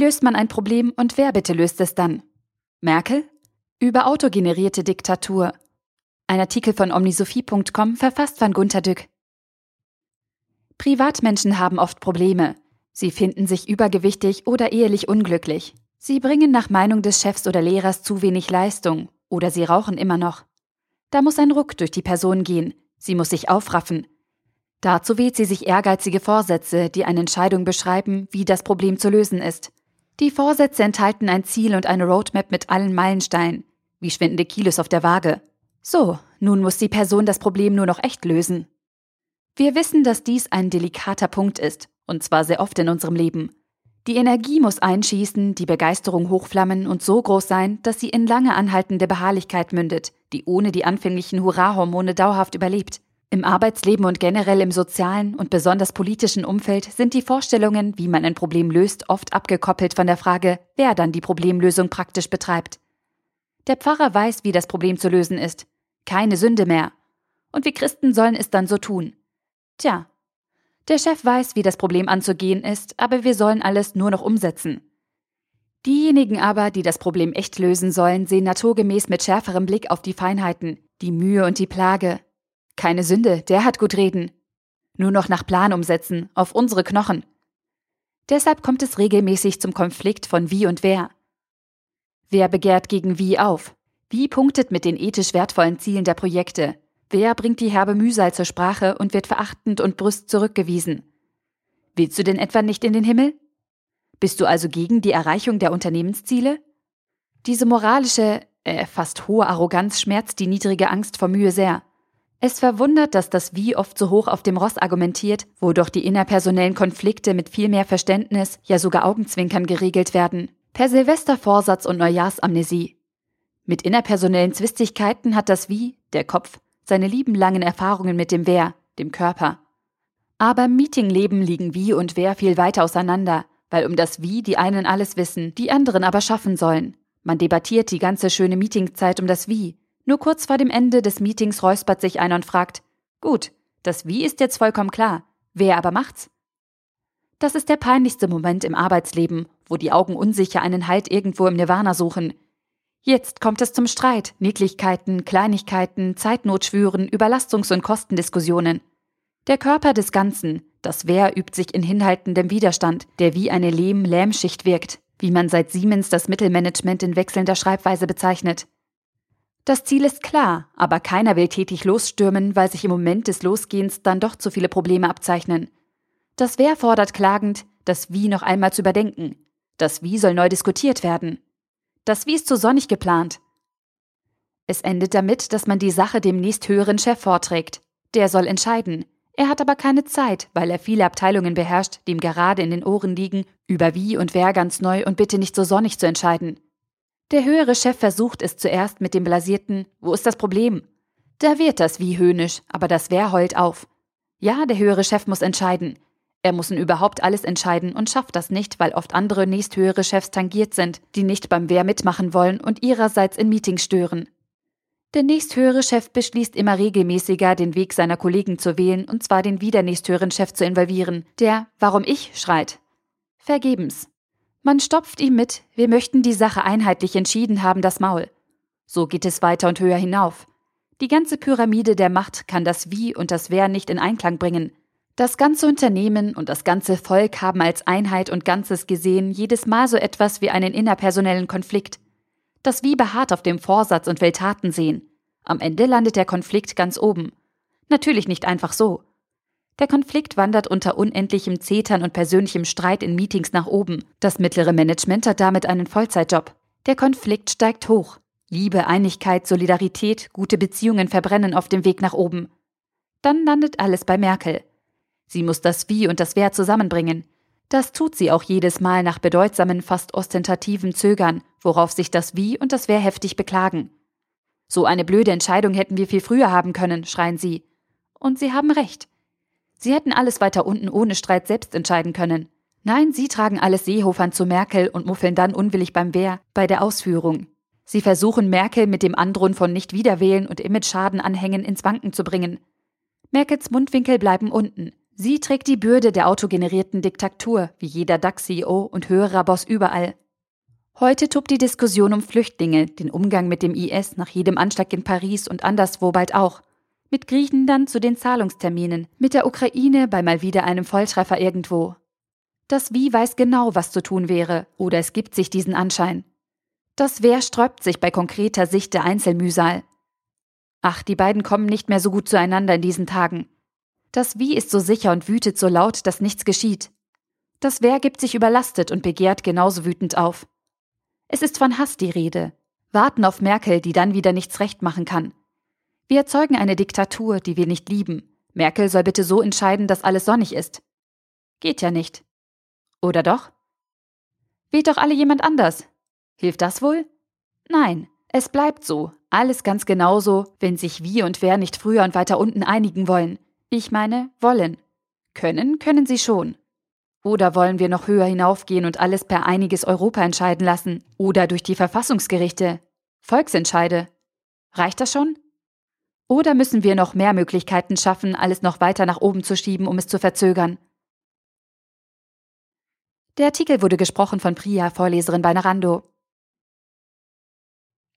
löst man ein Problem und wer bitte löst es dann? Merkel? Über autogenerierte Diktatur. Ein Artikel von omnisophie.com verfasst von Gunter Dück. Privatmenschen haben oft Probleme. Sie finden sich übergewichtig oder ehelich unglücklich. Sie bringen nach Meinung des Chefs oder Lehrers zu wenig Leistung oder sie rauchen immer noch. Da muss ein Ruck durch die Person gehen. Sie muss sich aufraffen. Dazu wählt sie sich ehrgeizige Vorsätze, die eine Entscheidung beschreiben, wie das Problem zu lösen ist. Die Vorsätze enthalten ein Ziel und eine Roadmap mit allen Meilensteinen, wie schwindende Kilos auf der Waage. So, nun muss die Person das Problem nur noch echt lösen. Wir wissen, dass dies ein delikater Punkt ist, und zwar sehr oft in unserem Leben. Die Energie muss einschießen, die Begeisterung hochflammen und so groß sein, dass sie in lange anhaltende Beharrlichkeit mündet, die ohne die anfänglichen Hurra-Hormone dauerhaft überlebt. Im Arbeitsleben und generell im sozialen und besonders politischen Umfeld sind die Vorstellungen, wie man ein Problem löst, oft abgekoppelt von der Frage, wer dann die Problemlösung praktisch betreibt. Der Pfarrer weiß, wie das Problem zu lösen ist. Keine Sünde mehr. Und wir Christen sollen es dann so tun. Tja, der Chef weiß, wie das Problem anzugehen ist, aber wir sollen alles nur noch umsetzen. Diejenigen aber, die das Problem echt lösen sollen, sehen naturgemäß mit schärferem Blick auf die Feinheiten, die Mühe und die Plage. Keine Sünde, der hat gut reden. Nur noch nach Plan umsetzen, auf unsere Knochen. Deshalb kommt es regelmäßig zum Konflikt von wie und wer. Wer begehrt gegen wie auf? Wie punktet mit den ethisch wertvollen Zielen der Projekte? Wer bringt die herbe Mühsal zur Sprache und wird verachtend und brüst zurückgewiesen? Willst du denn etwa nicht in den Himmel? Bist du also gegen die Erreichung der Unternehmensziele? Diese moralische, äh, fast hohe Arroganz schmerzt die niedrige Angst vor Mühe sehr. Es verwundert, dass das Wie oft so hoch auf dem Ross argumentiert, wo doch die innerpersonellen Konflikte mit viel mehr Verständnis, ja sogar Augenzwinkern geregelt werden. Per Silvestervorsatz und Neujahrsamnesie. Mit innerpersonellen Zwistigkeiten hat das Wie, der Kopf, seine lieben langen Erfahrungen mit dem Wer, dem Körper. Aber im Meetingleben liegen Wie und Wer viel weiter auseinander, weil um das Wie die einen alles wissen, die anderen aber schaffen sollen. Man debattiert die ganze schöne Meetingzeit um das Wie. Nur kurz vor dem Ende des Meetings räuspert sich einer und fragt, gut, das Wie ist jetzt vollkommen klar, wer aber macht's? Das ist der peinlichste Moment im Arbeitsleben, wo die Augen unsicher einen Halt irgendwo im Nirvana suchen, Jetzt kommt es zum Streit, Nicklichkeiten, Kleinigkeiten, Zeitnotschwüren, Überlastungs- und Kostendiskussionen. Der Körper des Ganzen, das Wer übt sich in hinhaltendem Widerstand, der wie eine Lehm-Lähmschicht wirkt, wie man seit Siemens das Mittelmanagement in wechselnder Schreibweise bezeichnet. Das Ziel ist klar, aber keiner will tätig losstürmen, weil sich im Moment des Losgehens dann doch zu viele Probleme abzeichnen. Das Wer fordert klagend, das Wie noch einmal zu überdenken. Das Wie soll neu diskutiert werden. Das Wie ist zu sonnig geplant. Es endet damit, dass man die Sache dem nächsthöheren Chef vorträgt. Der soll entscheiden. Er hat aber keine Zeit, weil er viele Abteilungen beherrscht, die ihm gerade in den Ohren liegen, über wie und wer ganz neu und bitte nicht so sonnig zu entscheiden. Der höhere Chef versucht es zuerst mit dem blasierten Wo ist das Problem? Da wird das wie höhnisch, aber das Wer heult auf. Ja, der höhere Chef muss entscheiden. Er muss überhaupt alles entscheiden und schafft das nicht, weil oft andere nächsthöhere Chefs tangiert sind, die nicht beim Wehr mitmachen wollen und ihrerseits in Meetings stören. Der nächsthöhere Chef beschließt immer regelmäßiger, den Weg seiner Kollegen zu wählen und zwar den wieder nächsthöheren Chef zu involvieren, der Warum ich schreit. Vergebens. Man stopft ihm mit, wir möchten die Sache einheitlich entschieden haben, das Maul. So geht es weiter und höher hinauf. Die ganze Pyramide der Macht kann das Wie und das Wer nicht in Einklang bringen. Das ganze Unternehmen und das ganze Volk haben als Einheit und Ganzes gesehen jedes Mal so etwas wie einen innerpersonellen Konflikt. Das Wie beharrt auf dem Vorsatz und will Taten sehen. Am Ende landet der Konflikt ganz oben. Natürlich nicht einfach so. Der Konflikt wandert unter unendlichem Zetern und persönlichem Streit in Meetings nach oben. Das mittlere Management hat damit einen Vollzeitjob. Der Konflikt steigt hoch. Liebe, Einigkeit, Solidarität, gute Beziehungen verbrennen auf dem Weg nach oben. Dann landet alles bei Merkel. Sie muss das Wie und das Wer zusammenbringen. Das tut sie auch jedes Mal nach bedeutsamen, fast ostentativen Zögern, worauf sich das Wie und das Wer heftig beklagen. So eine blöde Entscheidung hätten wir viel früher haben können, schreien sie. Und sie haben recht. Sie hätten alles weiter unten ohne Streit selbst entscheiden können. Nein, sie tragen alles Seehofern zu Merkel und muffeln dann unwillig beim Wer, bei der Ausführung. Sie versuchen Merkel mit dem Androhen von Nicht-Wiederwählen und Image-Schaden anhängen ins Wanken zu bringen. Merkels Mundwinkel bleiben unten. Sie trägt die Bürde der autogenerierten Diktatur, wie jeder DAX-CEO und höherer Boss überall. Heute tobt die Diskussion um Flüchtlinge, den Umgang mit dem IS nach jedem Anschlag in Paris und anderswo bald auch. Mit Griechenland zu den Zahlungsterminen, mit der Ukraine bei mal wieder einem Volltreffer irgendwo. Das Wie weiß genau, was zu tun wäre, oder es gibt sich diesen Anschein. Das Wer sträubt sich bei konkreter Sicht der Einzelmühsal. Ach, die beiden kommen nicht mehr so gut zueinander in diesen Tagen. Das Wie ist so sicher und wütet so laut, dass nichts geschieht. Das Wer gibt sich überlastet und begehrt genauso wütend auf. Es ist von Hass die Rede. Warten auf Merkel, die dann wieder nichts recht machen kann. Wir erzeugen eine Diktatur, die wir nicht lieben. Merkel soll bitte so entscheiden, dass alles sonnig ist. Geht ja nicht. Oder doch? Wählt doch alle jemand anders. Hilft das wohl? Nein, es bleibt so. Alles ganz genauso, wenn sich wie und wer nicht früher und weiter unten einigen wollen. Ich meine, wollen. Können, können sie schon. Oder wollen wir noch höher hinaufgehen und alles per einiges Europa entscheiden lassen? Oder durch die Verfassungsgerichte? Volksentscheide? Reicht das schon? Oder müssen wir noch mehr Möglichkeiten schaffen, alles noch weiter nach oben zu schieben, um es zu verzögern? Der Artikel wurde gesprochen von Priya, Vorleserin bei Narando.